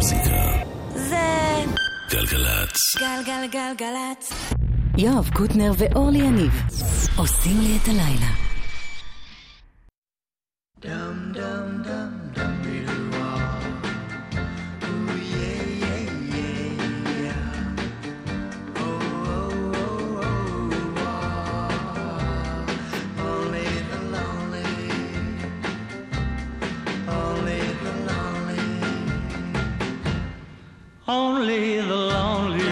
המוזיקה. זה גלגלצ. גלגלגלגלצ. יואב קוטנר ואורלי יניב עושים לי את הלילה. Only the lonely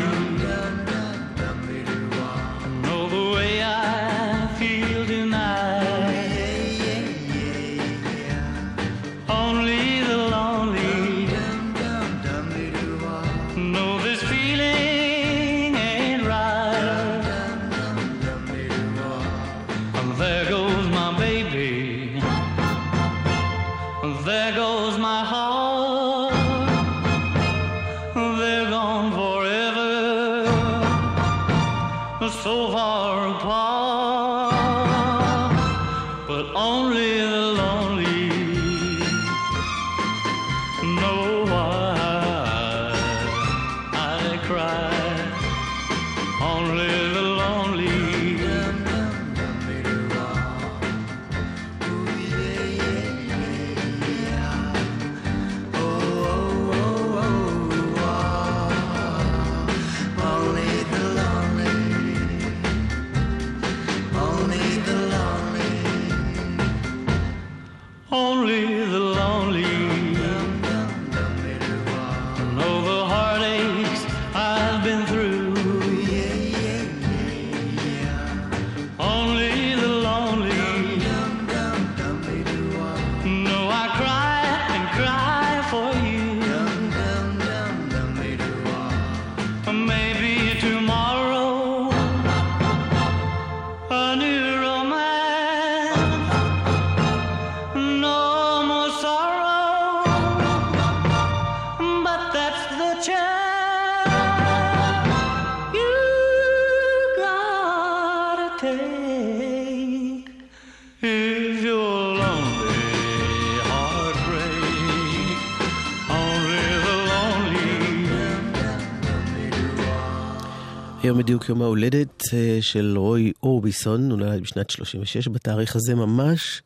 בדיוק יום ההולדת אה, של רוי אורביסון, הוא נולד בשנת 36 בתאריך הזה ממש.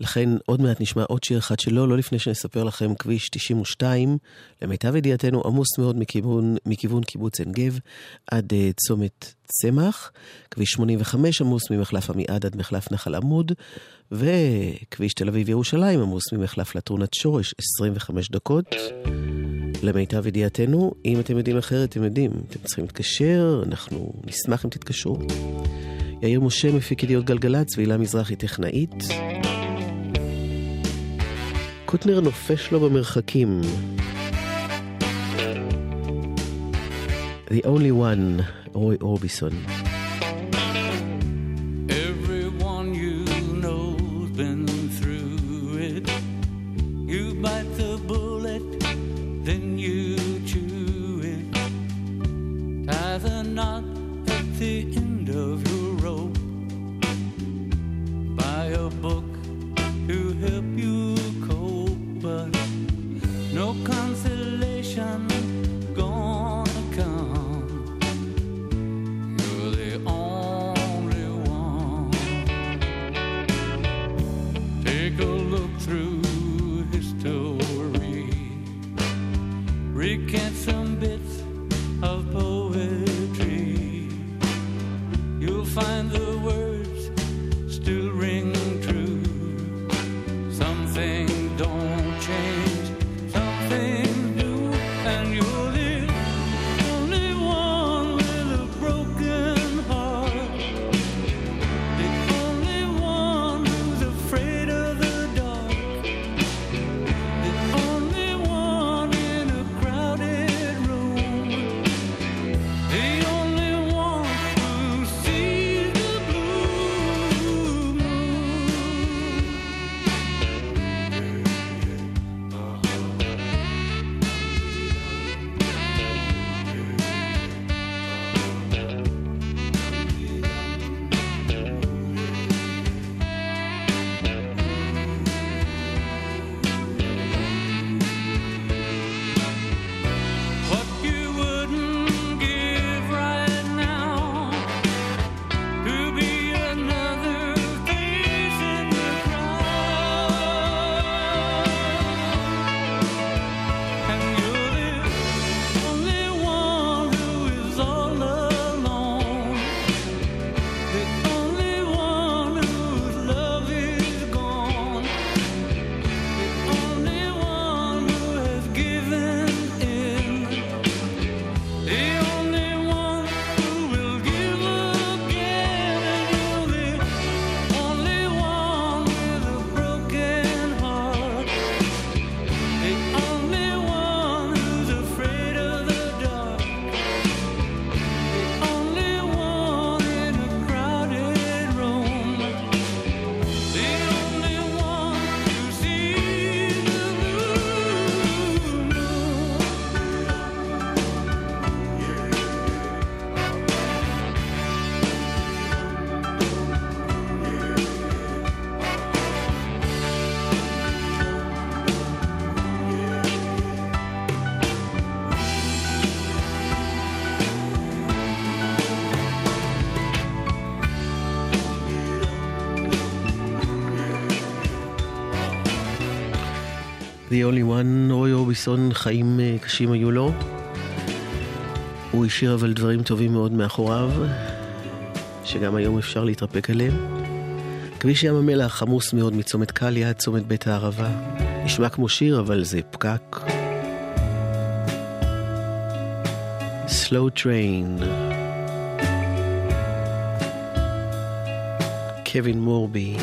לכן עוד מעט נשמע עוד שיר אחד שלו, לא לפני שנספר לכם כביש 92, למיטב ידיעתנו עמוס מאוד מכיוון, מכיוון קיבוץ עין גב עד uh, צומת צמח, כביש 85 עמוס ממחלף עמיעד עד מחלף נחל עמוד, וכביש תל אביב ירושלים עמוס ממחלף לטרונת שורש 25 דקות. למיטב ידיעתנו, אם אתם יודעים אחרת, אתם יודעים, אתם צריכים להתקשר, אנחנו נשמח אם תתקשרו. יאיר משה מפיק ידיעות גלגלצ והילה מזרחי טכנאית. קוטנר נופש לו במרחקים. The only one, רוי אורביסון. été The Only One, רוי אורביסון, חיים אה, קשים היו לו. הוא השאיר אבל דברים טובים מאוד מאחוריו, שגם היום אפשר להתרפק עליהם. כביש ים המלח עמוס מאוד מצומת קליה עד צומת בית הערבה. נשמע כמו שיר, אבל זה פקק. Slow Train. קווין מורבי.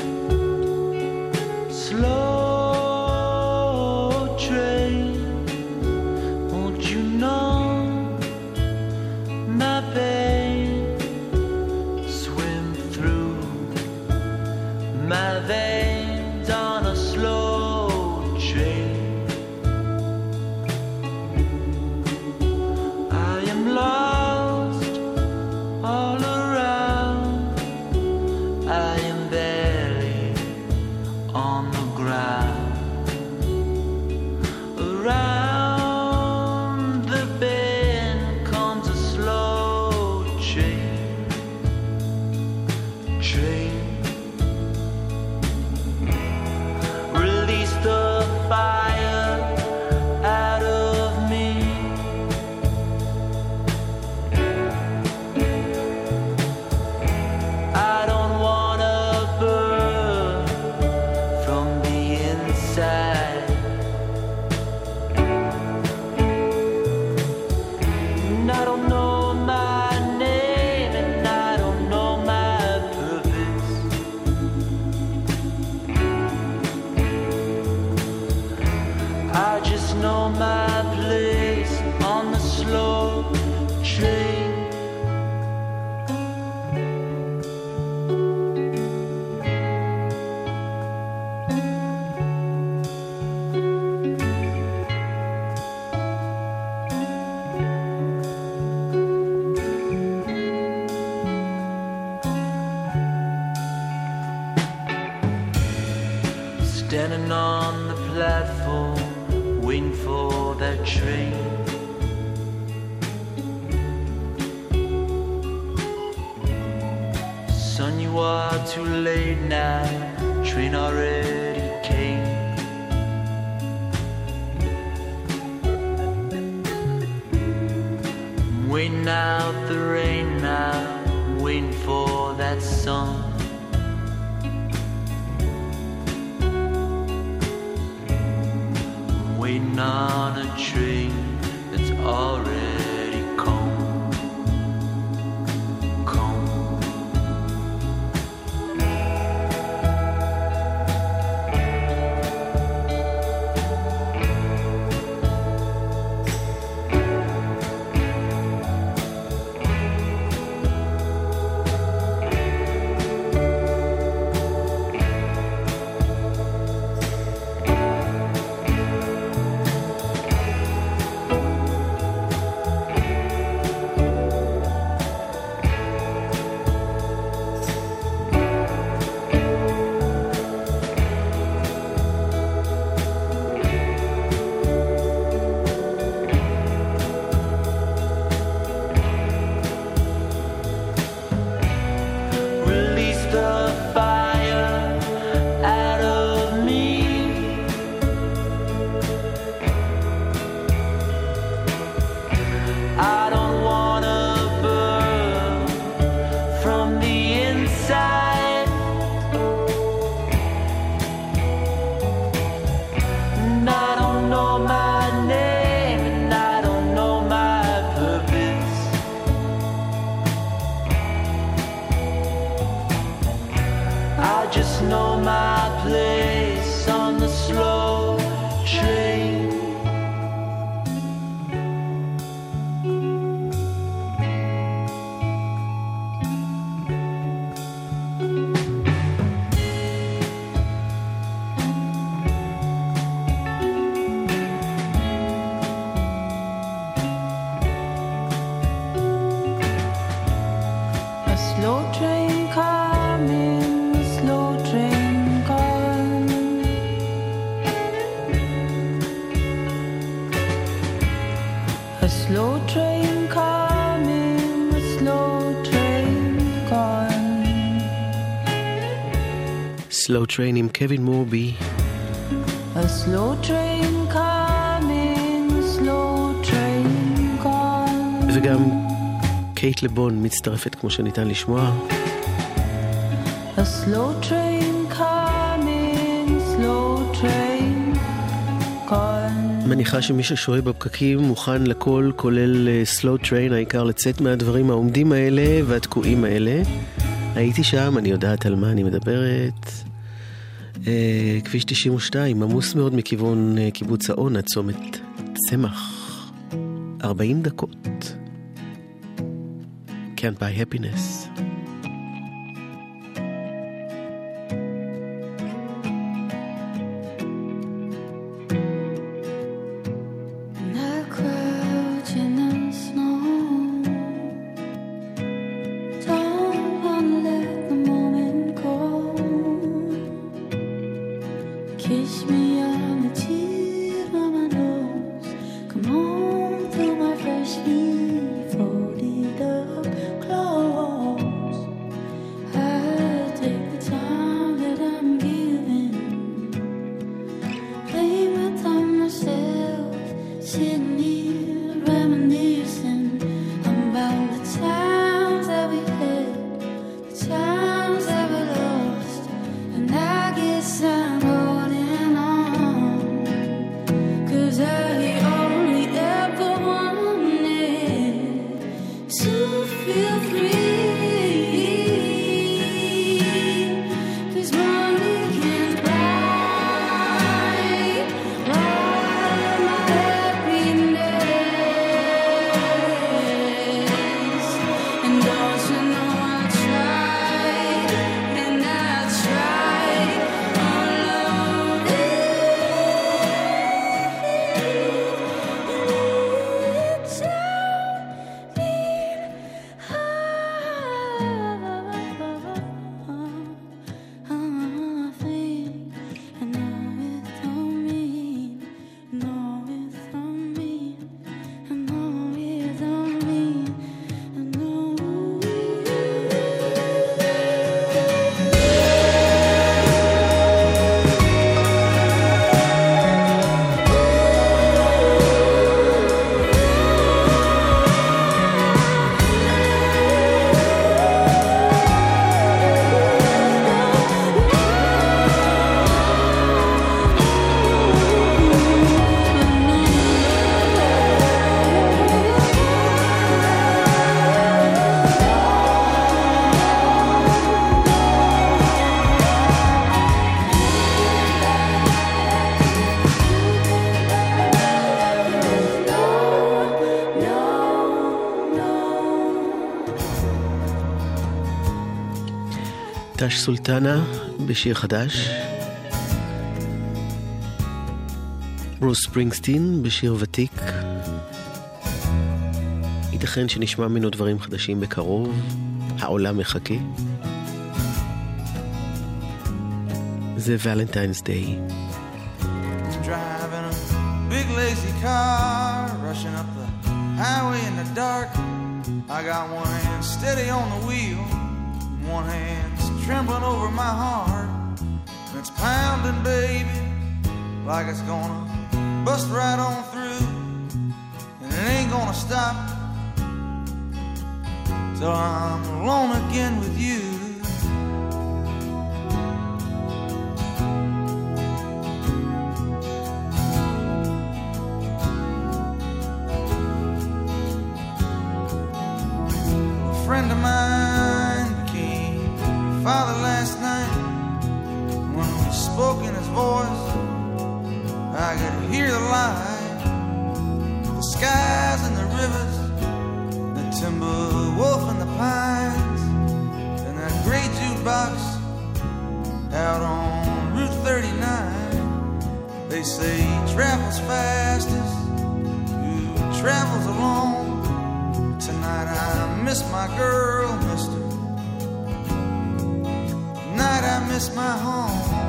Son, too late now. Train already came. Waiting out the rain now, waiting for that sun. waiting on a train that's already know my Slow Train עם קווין מורבי. וגם קייט לבון מצטרפת כמו שניתן לשמוע. A slow train coming, slow train מניחה שמי ששוהה בפקקים מוכן לכל, כולל אה, slow train, העיקר לצאת מהדברים העומדים האלה והתקועים האלה. הייתי שם, אני יודעת על מה אני מדברת. אה, כביש 92, עמוס מאוד מכיוון אה, קיבוץ האון עד צומת צמח. 40 דקות. Can't buy happiness. טש סולטנה בשיר חדש. ברוס ספרינגסטין בשיר ותיק. ייתכן שנשמע ממנו דברים חדשים בקרוב, העולם מחכה. זה ולנטיינס דיי. one hand trembling over my heart. And it's pounding, baby, like it's gonna bust right on through, and it ain't gonna stop till I'm alone again with you. They say he travels fastest, who travels alone. Tonight I miss my girl, mister. Tonight I miss my home.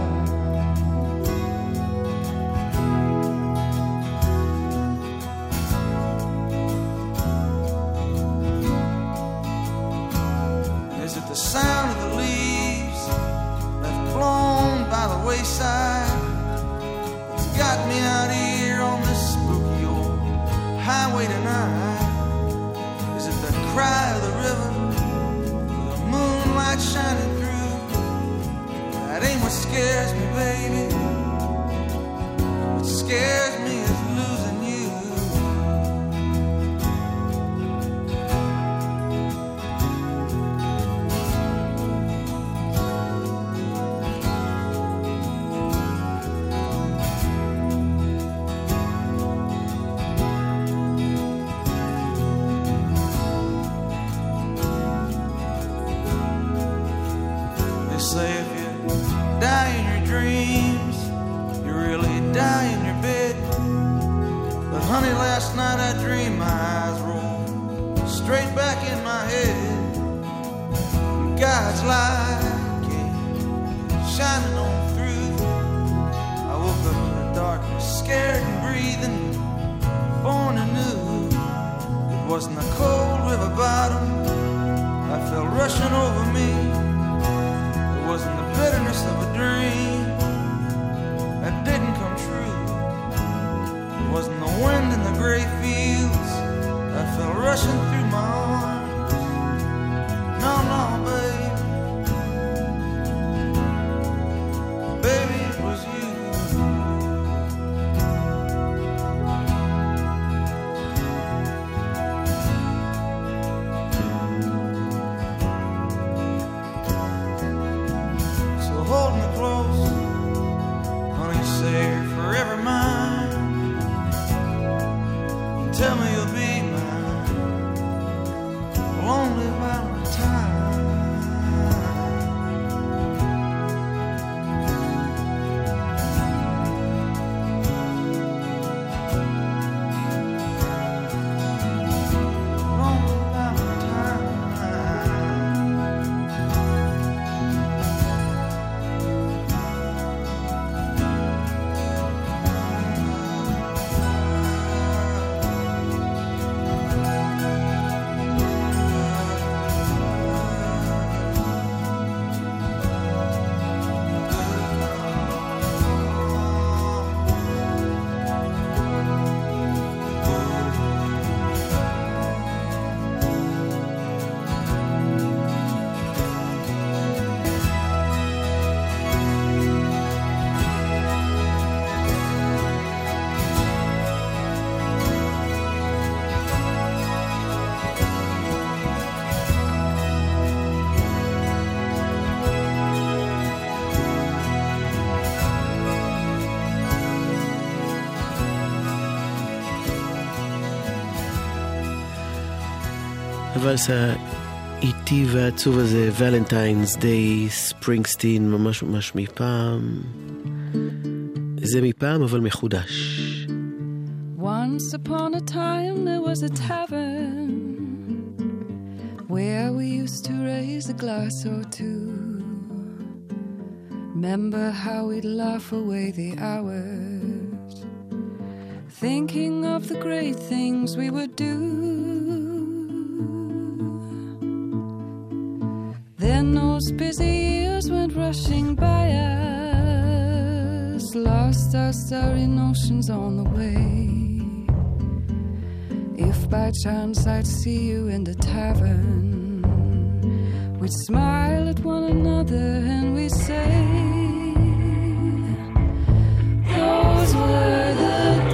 gray fields. I fell rushing through my arms הוואלסה איטי והעצוב הזה, ולנטיינס דיי, ספרינגסטין, ממש ממש מפעם. זה מפעם, אבל מחודש. Once upon a time there was a tavern Where we used to raise a glass or two Remember how we'd laugh away the hours Thinking of the great things we would do those busy years went rushing by us. Lost our starry notions on the way. If by chance I'd see you in the tavern, we'd smile at one another and we'd say, Those were the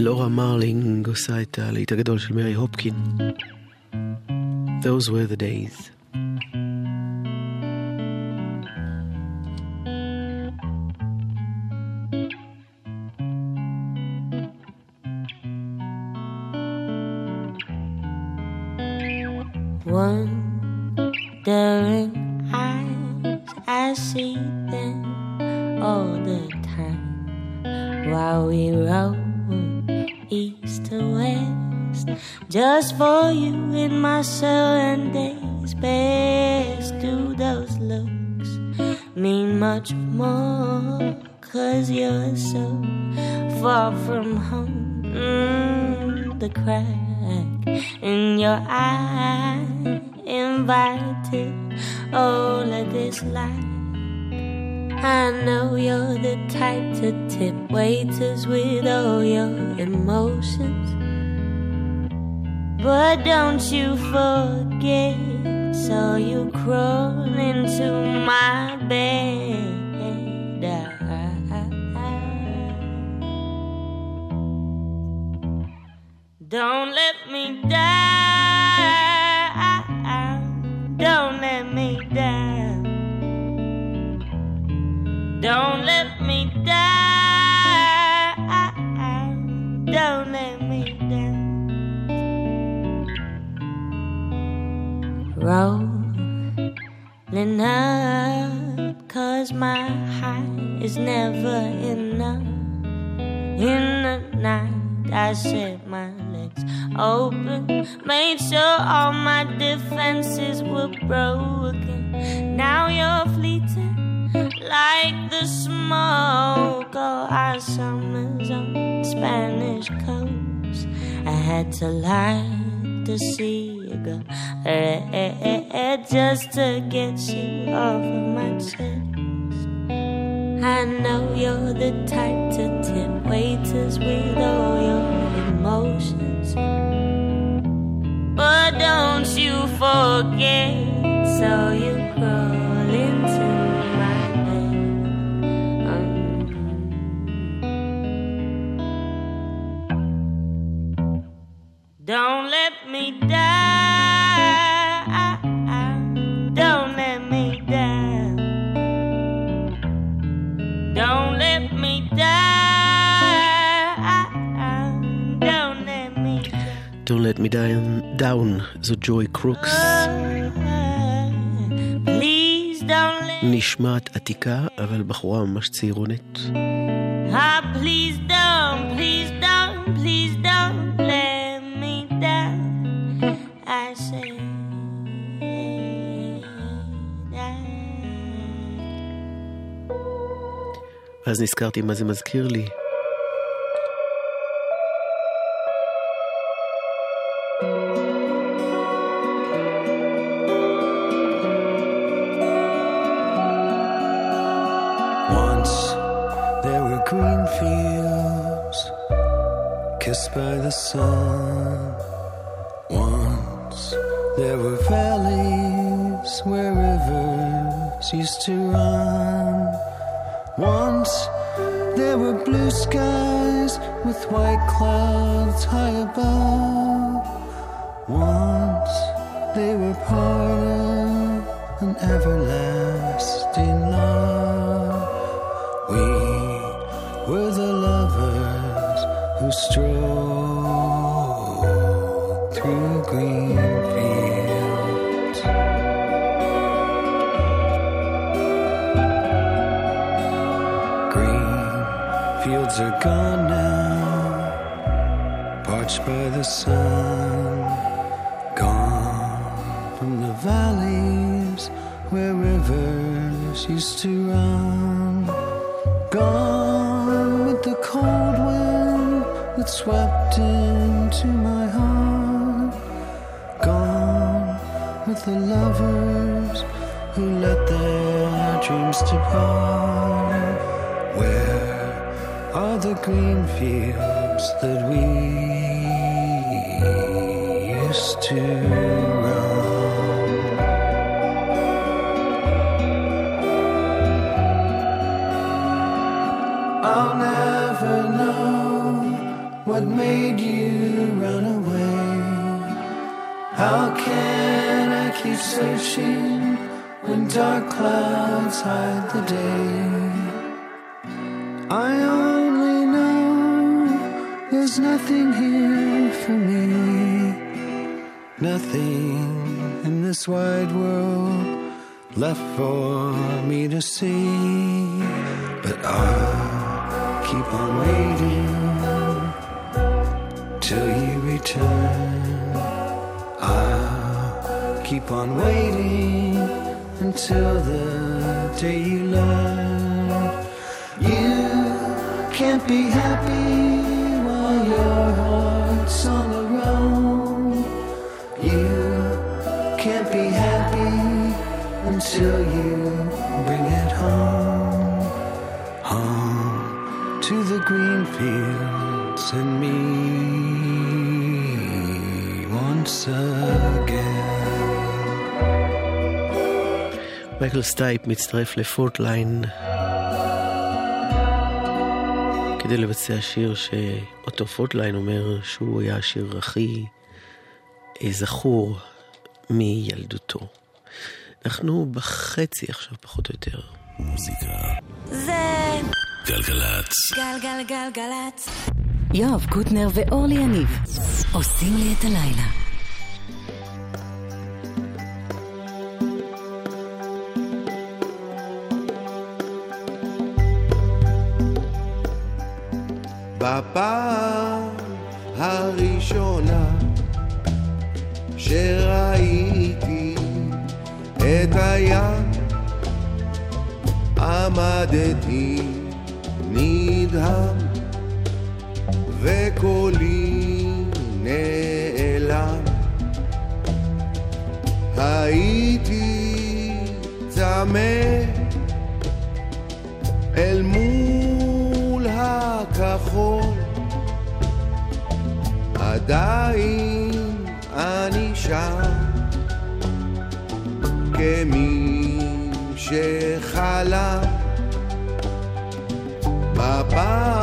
לורה מרלינג עושה את הלהיט הגדול של מרי הופקין. Those were the days. High is never enough. In the night, I set my legs open, made sure all my defenses were broken. Now you're fleeting like the smoke of our summers on Spanish coast. I had to lie to see you go, just to get you off of my chest. I know you're the type to waiters with all your emotions. But don't you forget, so you crawl into my bed. Um, don't let me down. Don't let me down, down זו ג'וי קרוקס. נשמעת עתיקה, אבל בחורה ממש צעירונת. Ah, please don't, please don't, please don't let me down. I say. ואז נזכרתי מה זה מזכיר לי. Green fields kissed by the sun. Once there were valleys where rivers used to run. Once there were blue skies with white clouds high above. Once they were part of an everlasting love. Stroll through green fields. Green fields are gone now, parched by the sun. Gone from the valleys where rivers used to run. Gone swept into my heart. Gone with the lovers who let their dreams depart. Where are the green fields that we used to can I keep searching when dark clouds hide the day? I only know there's nothing here for me. Nothing in this wide world left for me to see. But I'll keep on waiting till you return. I'll keep on waiting until the day you learn. You can't be happy while your heart's on the road. You can't be happy until you bring it home. Home to the green fields and me again. מייקל סטייפ מצטרף לפורטליין כדי לבצע שיר שאותו פורטליין אומר שהוא היה השיר הכי אה, זכור מילדותו. אנחנו בחצי עכשיו, פחות או יותר. מוזיקה. זה גלגלצ. גלגלגלגלצ. יואב קוטנר ואורלי יניב עושים לי את הלילה. בפעם הראשונה שראיתי את הים עמדתי נדהם וקולי נעלם. הייתי צמא עדיין אני שם כמי שחלם בפעם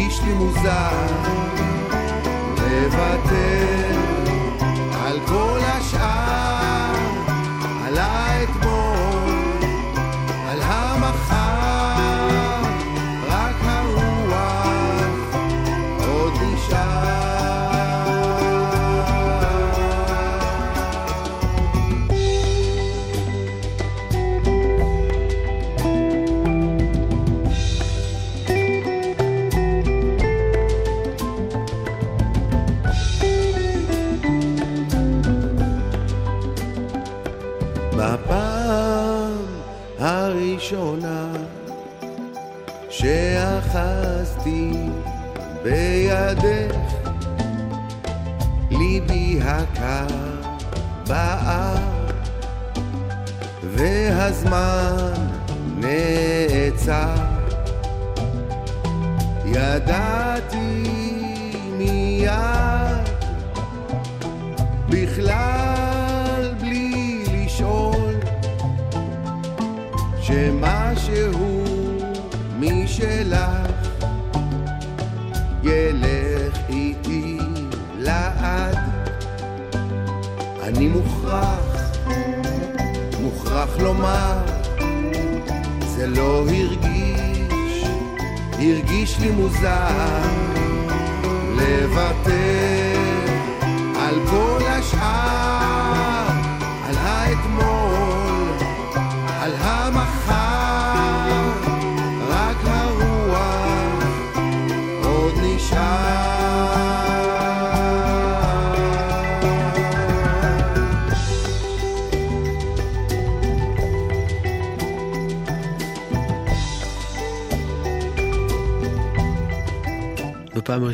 הרגיש לי מוזר לוותר על כל השאר, על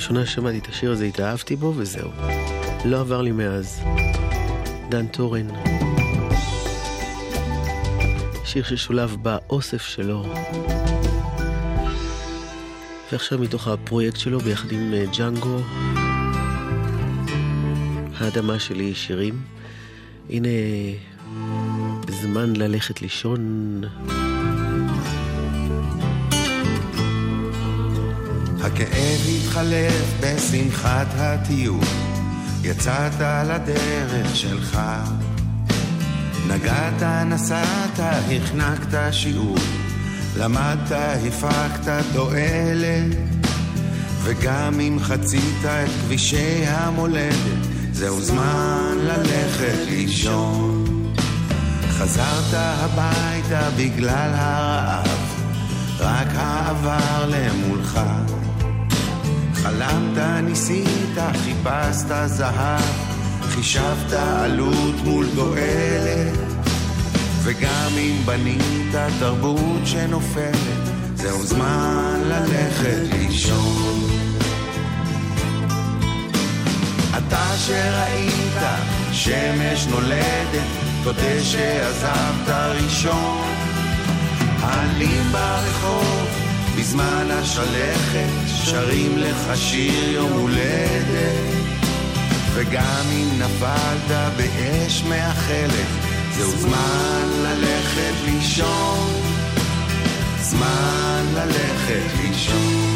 הראשונה שמעתי את השיר הזה, התאהבתי בו, וזהו. לא עבר לי מאז. דן טורן. שיר ששולב באוסף שלו. ועכשיו מתוך הפרויקט שלו, ביחד עם אה, ג'אנגו, האדמה שלי שירים. הנה, זמן ללכת לישון. הכאב התחלף בשמחת הטיול, יצאת לדרך שלך. נגעת, נסעת, החנקת שיעור, למדת, הפקת תועלת, וגם אם חצית את כבישי המולדת, זהו זמן ללכת לישון. חזרת הביתה בגלל הרעב, רק העבר למולך. חלמת, ניסית, חיפשת זהב, חישבת עלות מול תועלת, וגם אם בנית תרבות שנופלת, זהו זמן ללכת לישון. אתה שראית שמש נולדת, תודה שעזבת ראשון. העלים ברחוב, בזמן השלכת, שרים לך שיר יום הולדת. וגם אם נפלת באש מאכלת, זהו זמן ללכת לישון. זמן ללכת לישון.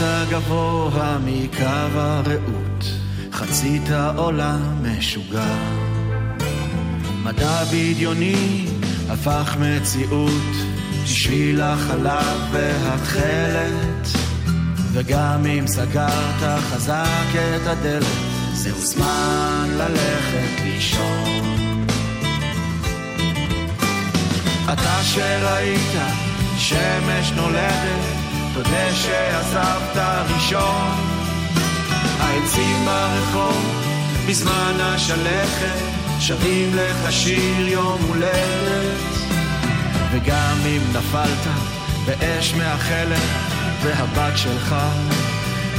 טסת גבוה מקו הרעות, חצית עולם משוגע. מדע בדיוני הפך מציאות, שביל החלב והתכלת. וגם אם סגרת חזק את הדלת, זהו זמן ללכת לישון. אתה שראית שמש נולדת, תודה שעזבת ראשון. העצים ברחוב, בזמן השלכת, שרים לך שיר יום הולדת. וגם אם נפלת באש מאכלת, והבת שלך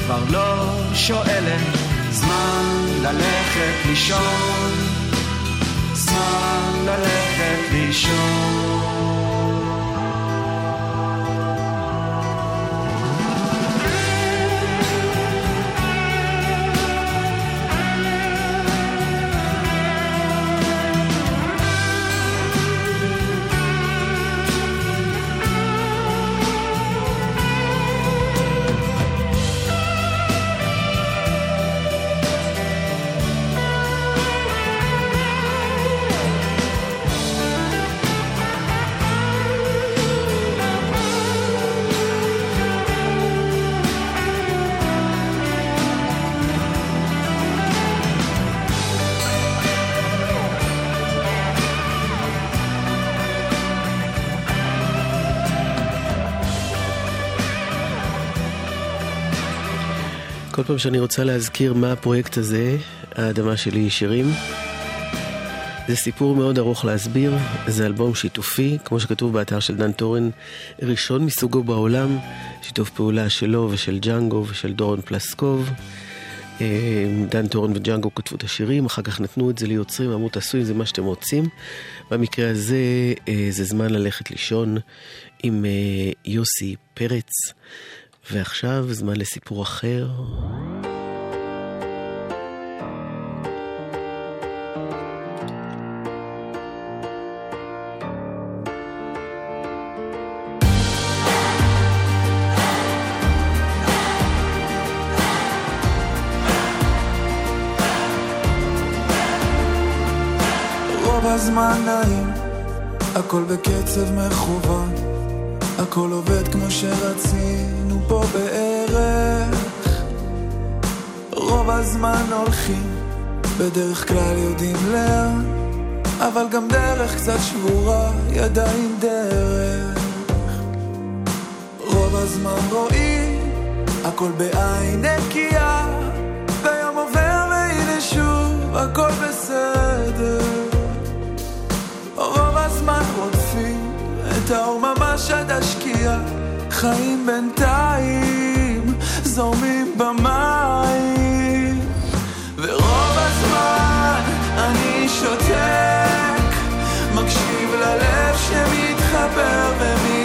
כבר לא שואלת, זמן ללכת לישון, זמן ללכת לישון. כל פעם שאני רוצה להזכיר מה הפרויקט הזה, האדמה שלי היא שירים. זה סיפור מאוד ארוך להסביר, זה אלבום שיתופי, כמו שכתוב באתר של דן טורן, ראשון מסוגו בעולם, שיתוף פעולה שלו ושל ג'אנגו ושל דורון פלסקוב. אה, דן טורן וג'אנגו כתבו את השירים, אחר כך נתנו את זה ליוצרים, אמרו תעשו עם זה מה שאתם רוצים. במקרה הזה אה, זה זמן ללכת לישון עם אה, יוסי פרץ. ועכשיו זמן לסיפור אחר. הכל בקצב מכוון, הכל עובד כמו שרצינו פה בערך. רוב הזמן הולכים, בדרך כלל יודעים לאן, אבל גם דרך קצת שבורה, ידיים דרך. רוב הזמן רואים, הכל בעין נקייה, ויום עובר והנה שוב, הכל בסדר. רוב הזמן רודפים את האור ממש עד השקיעה חיים בינתיים זורמים במים. ורוב הזמן אני שותק מקשיב ללב שמתחבר ומתנתק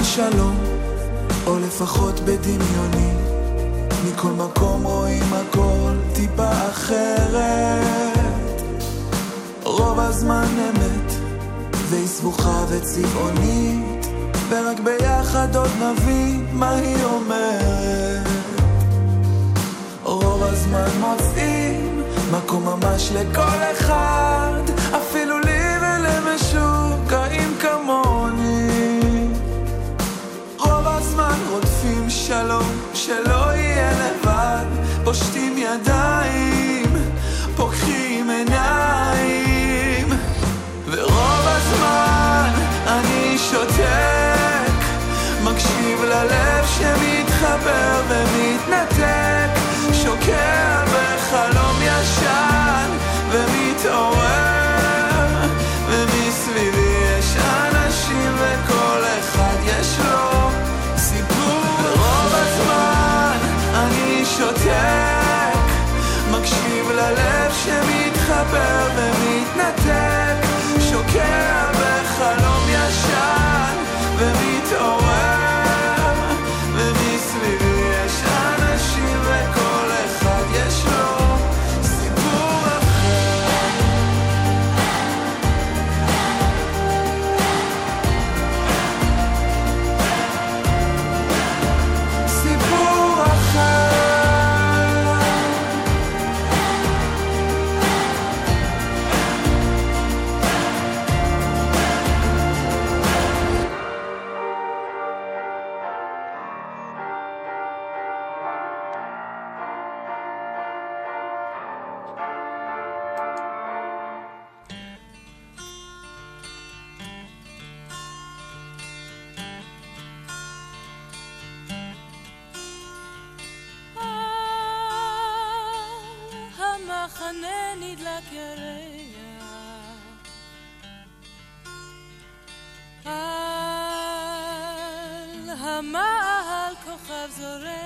הזמן שלום, או לפחות בדמיוני. מכל מקום רואים הכל טיפה אחרת. רוב הזמן אמת, והיא סבוכה וצבעונית ורק ביחד עוד נבין מה היא אומרת. רוב הזמן מוצאים מקום ממש לכל אחד אפילו שלום שלא יהיה לבד. פושטים ידיים פוקחים עיניים. ורוב הזמן אני שותק מקשיב ללב שמתחבר ומתנתק. שוקע בחלום ישן ומתעורר שותק מקשיב ללב שמתחבר ומתנתק שוקע Nazareth.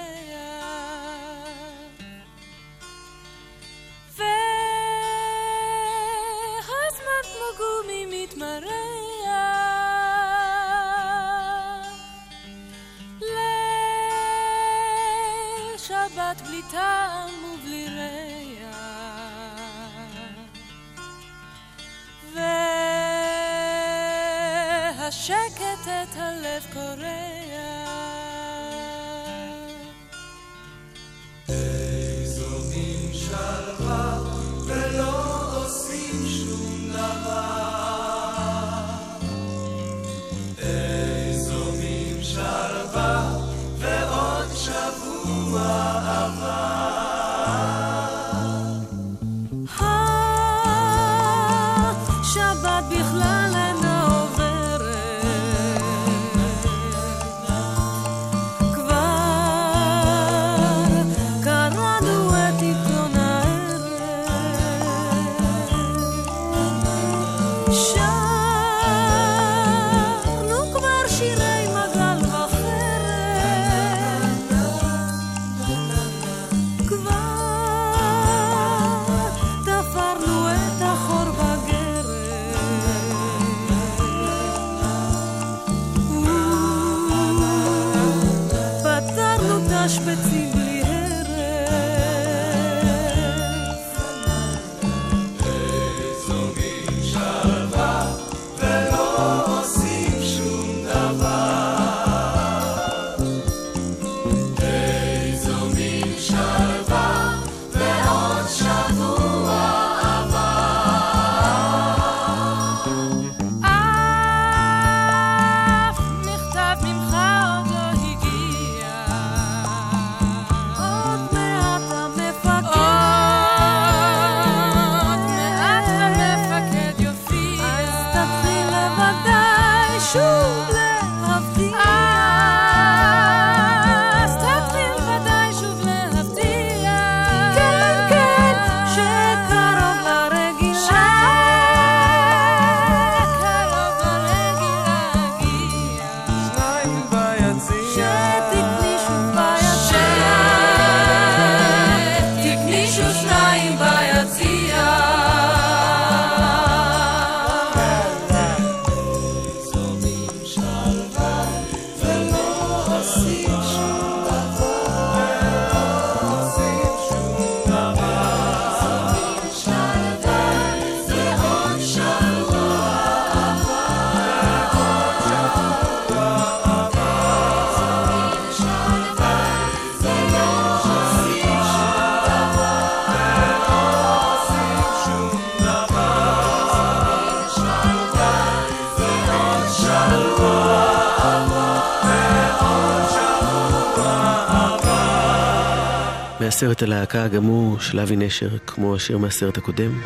מהסרט הלהקה גם הוא של אבי נשר, כמו השיר מהסרט הקודם.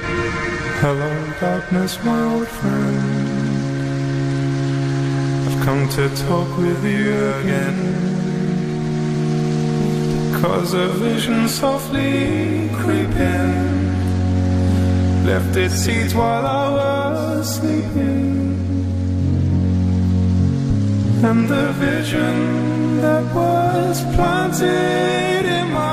Hello, darkness, my old friend. I've come to talk with you again. Cause a vision softly creeping left its seeds while I was sleeping. And the vision that was planted in my brain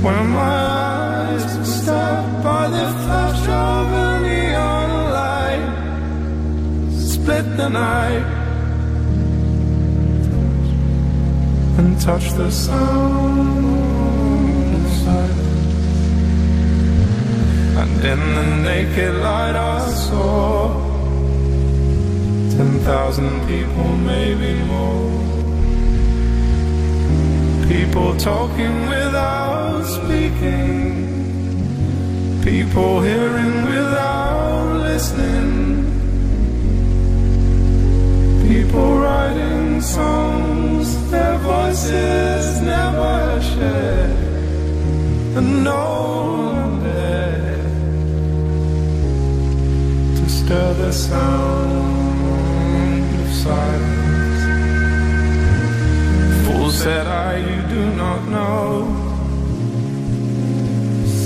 When my eyes were stabbed by the flash of a neon light, split the night and touched the sound of silence. And in the naked light, I saw ten thousand people, maybe more. People talking without speaking. People hearing without listening. People writing songs their voices never shared. And no one dared to stir the sound of silence. Fool said I, you do not know.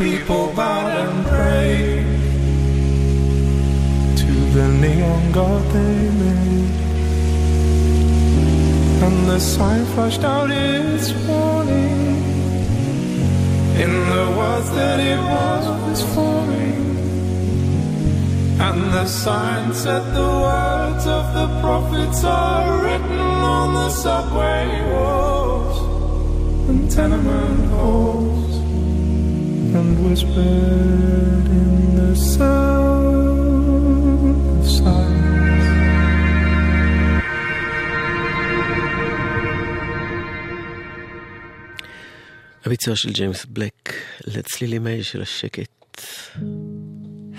people bowed and prayed to the neon god they made. And the sign flashed out its warning in the words that it was forming. And the sign said the words of the prophets are written on the subway walls and tenement halls and whispered in the sound of silence. הביצוע של ג'יימס בלק לצלילים האלה של השקט.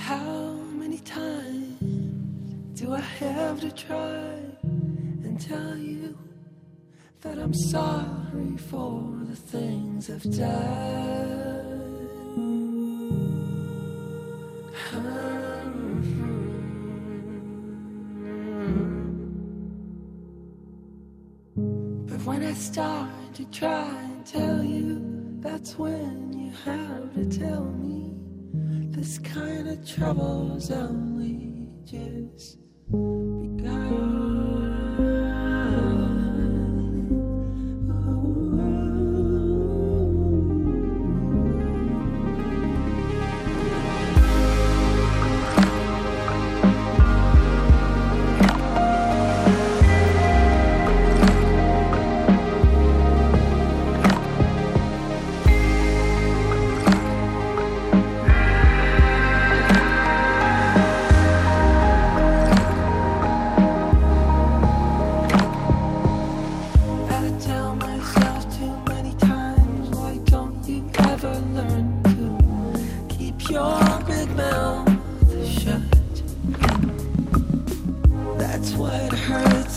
How many times do I have to try and tell you that I'm sorry for the things I've done? Mm-hmm. But when I start to try and tell you, that's when you have to tell me. This kind of trouble's only just I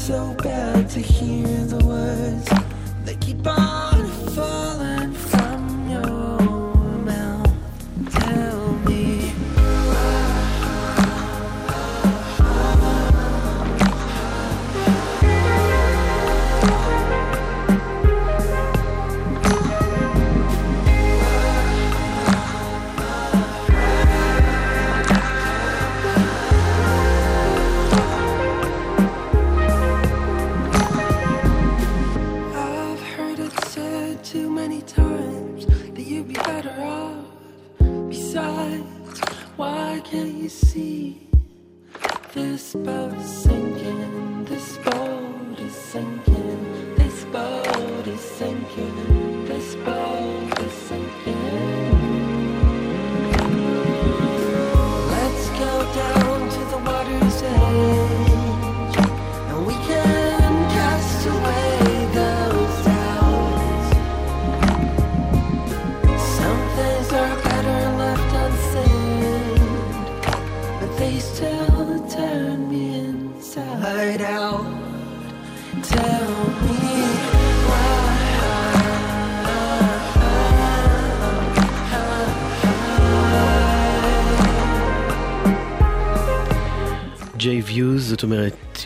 so bad to hear the words that keep on falling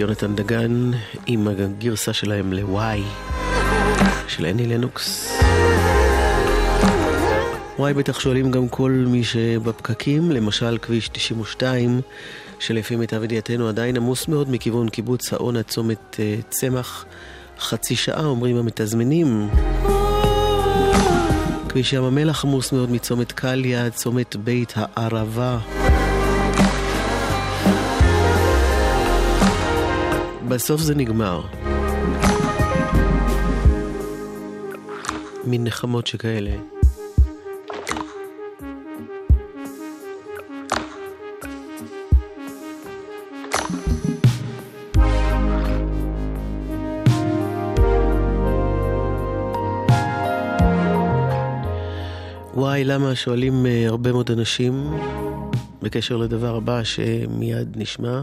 יונתן דגן, עם הגרסה שלהם ל-Y של אני לנוקס. וואי בטח שואלים גם כל מי שבפקקים, למשל כביש 92, שלפי מיטב ידיעתנו עדיין עמוס מאוד מכיוון קיבוץ האון עד צומת אה, צמח. חצי שעה אומרים המתזמנים. כביש ים המלח עמוס מאוד מצומת קליה עד צומת בית הערבה. בסוף זה נגמר. מין נחמות שכאלה. וואי, למה שואלים אה, הרבה מאוד אנשים בקשר לדבר הבא שמיד נשמע.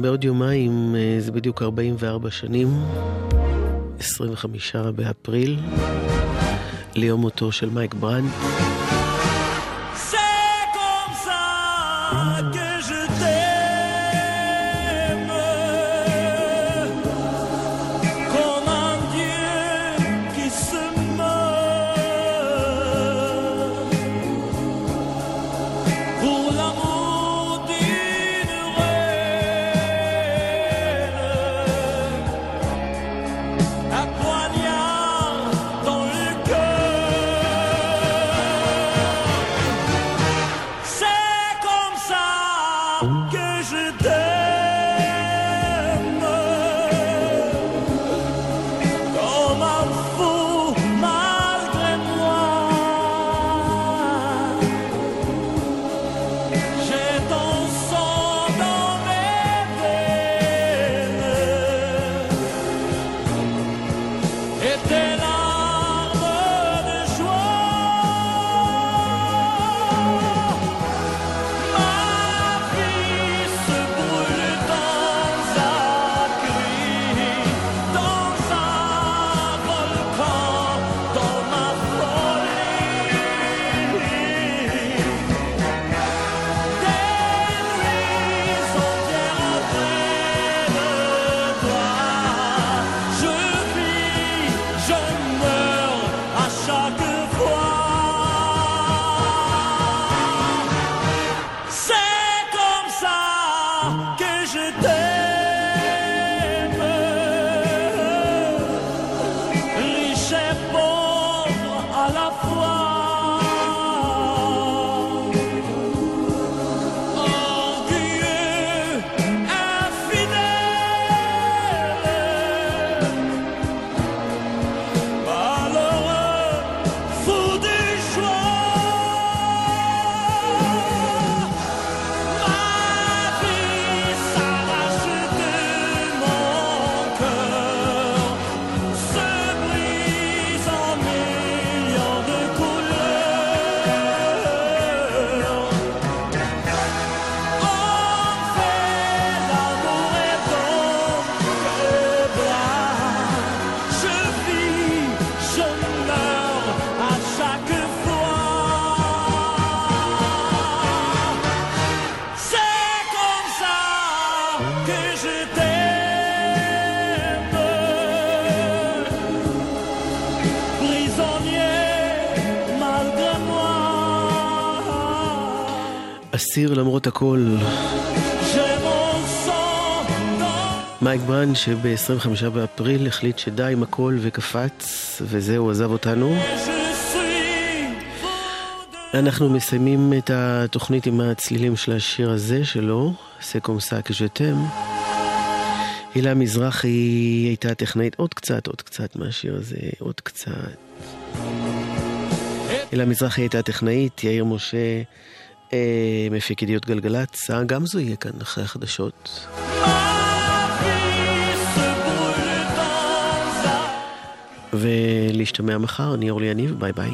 בעוד יומיים אה, זה בדיוק 44 שנים, 25 באפריל, ליום מותו של מייק ברנד. אסיר למרות הכל. מייק בראנט שב-25 באפריל החליט שדי עם הכל וקפץ, וזהו, עזב אותנו. אנחנו מסיימים את התוכנית עם הצלילים של השיר הזה שלו, C'est comme ça que je t'aime. הילה מזרחי הייתה טכנאית עוד קצת, עוד קצת מהשיר הזה, עוד קצת. הילה מזרחי הייתה טכנאית, יאיר משה אה, מפיק ידיעות גלגלצ, אה, גם זו יהיה כאן אחרי החדשות. ולהשתמע מחר, אני אורלי יניב, ביי ביי.